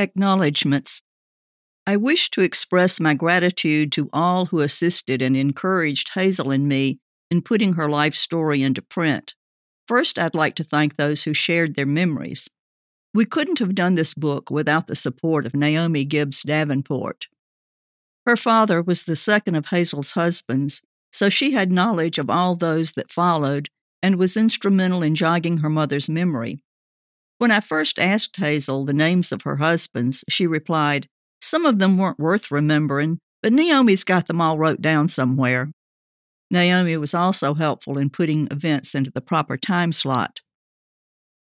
Acknowledgements. I wish to express my gratitude to all who assisted and encouraged Hazel and me in putting her life story into print. First, I'd like to thank those who shared their memories. We couldn't have done this book without the support of Naomi Gibbs Davenport. Her father was the second of Hazel's husbands, so she had knowledge of all those that followed and was instrumental in jogging her mother's memory. When I first asked Hazel the names of her husbands, she replied, Some of them weren't worth remembering, but Naomi's got them all wrote down somewhere. Naomi was also helpful in putting events into the proper time slot.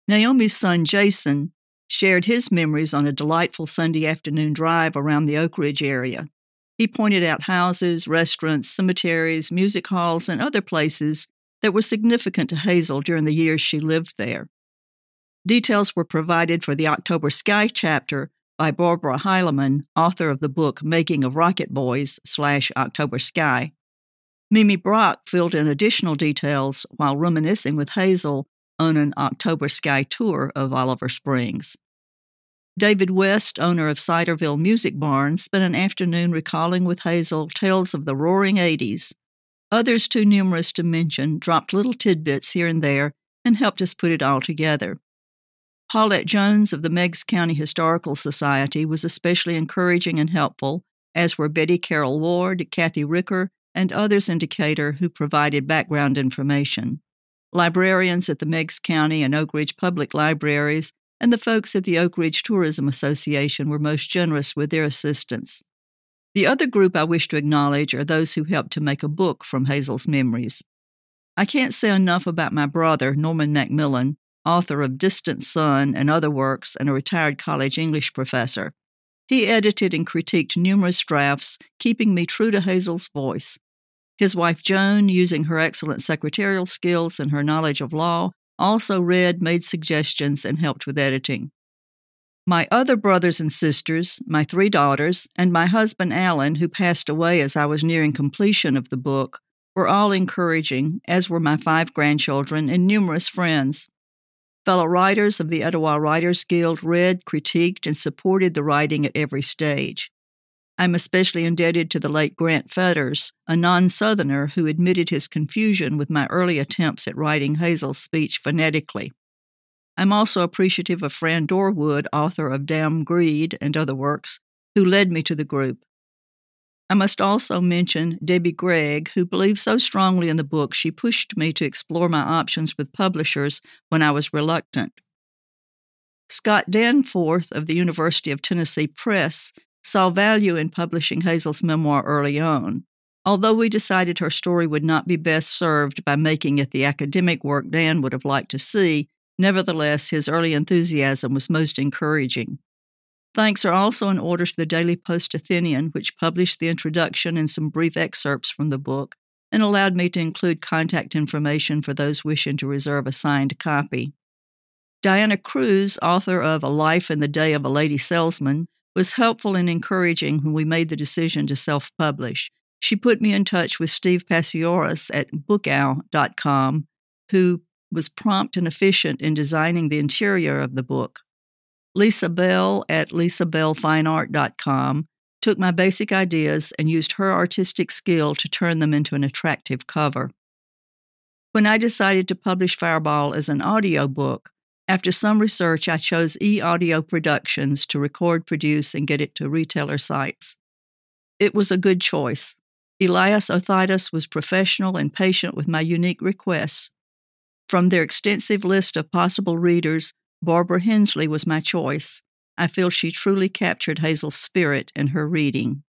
Naomi's son Jason shared his memories on a delightful Sunday afternoon drive around the Oak Ridge area. He pointed out houses, restaurants, cemeteries, music halls, and other places that were significant to Hazel during the years she lived there. Details were provided for the October Sky chapter by Barbara Heilemann, author of the book Making of Rocket Boys slash October Sky. Mimi Brock filled in additional details while reminiscing with Hazel on an October Sky tour of Oliver Springs. David West, owner of Ciderville Music Barn, spent an afternoon recalling with Hazel tales of the roaring 80s. Others too numerous to mention dropped little tidbits here and there and helped us put it all together. Paulette Jones of the Meigs County Historical Society was especially encouraging and helpful, as were Betty Carroll Ward, Kathy Ricker, and others in Decatur who provided background information. Librarians at the Meigs County and Oak Ridge Public Libraries and the folks at the Oak Ridge Tourism Association were most generous with their assistance. The other group I wish to acknowledge are those who helped to make a book from Hazel's memories. I can't say enough about my brother, Norman Macmillan, author of Distant Sun and other works and a retired college English professor. He edited and critiqued numerous drafts, keeping me true to Hazel's voice. His wife Joan, using her excellent secretarial skills and her knowledge of law, also read, made suggestions, and helped with editing. My other brothers and sisters, my three daughters, and my husband Alan, who passed away as I was nearing completion of the book, were all encouraging, as were my five grandchildren and numerous friends. Fellow writers of the Etowah Writers Guild read, critiqued, and supported the writing at every stage. I'm especially indebted to the late Grant Fetters, a non Southerner who admitted his confusion with my early attempts at writing Hazel's speech phonetically. I'm also appreciative of Fran Dorwood, author of Damn Greed and other works, who led me to the group. I must also mention Debbie Gregg, who believed so strongly in the book she pushed me to explore my options with publishers when I was reluctant. Scott Danforth of the University of Tennessee Press saw value in publishing Hazel's memoir early on. Although we decided her story would not be best served by making it the academic work Dan would have liked to see, nevertheless, his early enthusiasm was most encouraging. Thanks are also in order to the Daily Post Athenian, which published the introduction and some brief excerpts from the book and allowed me to include contact information for those wishing to reserve a signed copy. Diana Cruz, author of A Life in the Day of a Lady Salesman, was helpful and encouraging when we made the decision to self publish. She put me in touch with Steve Passiouras at bookow.com, who was prompt and efficient in designing the interior of the book. Lisa Bell at lisabellfineart.com took my basic ideas and used her artistic skill to turn them into an attractive cover. When I decided to publish Fireball as an audiobook, after some research, I chose e audio productions to record, produce, and get it to retailer sites. It was a good choice. Elias Othaitis was professional and patient with my unique requests. From their extensive list of possible readers, Barbara Hensley was my choice. I feel she truly captured Hazel's spirit in her reading.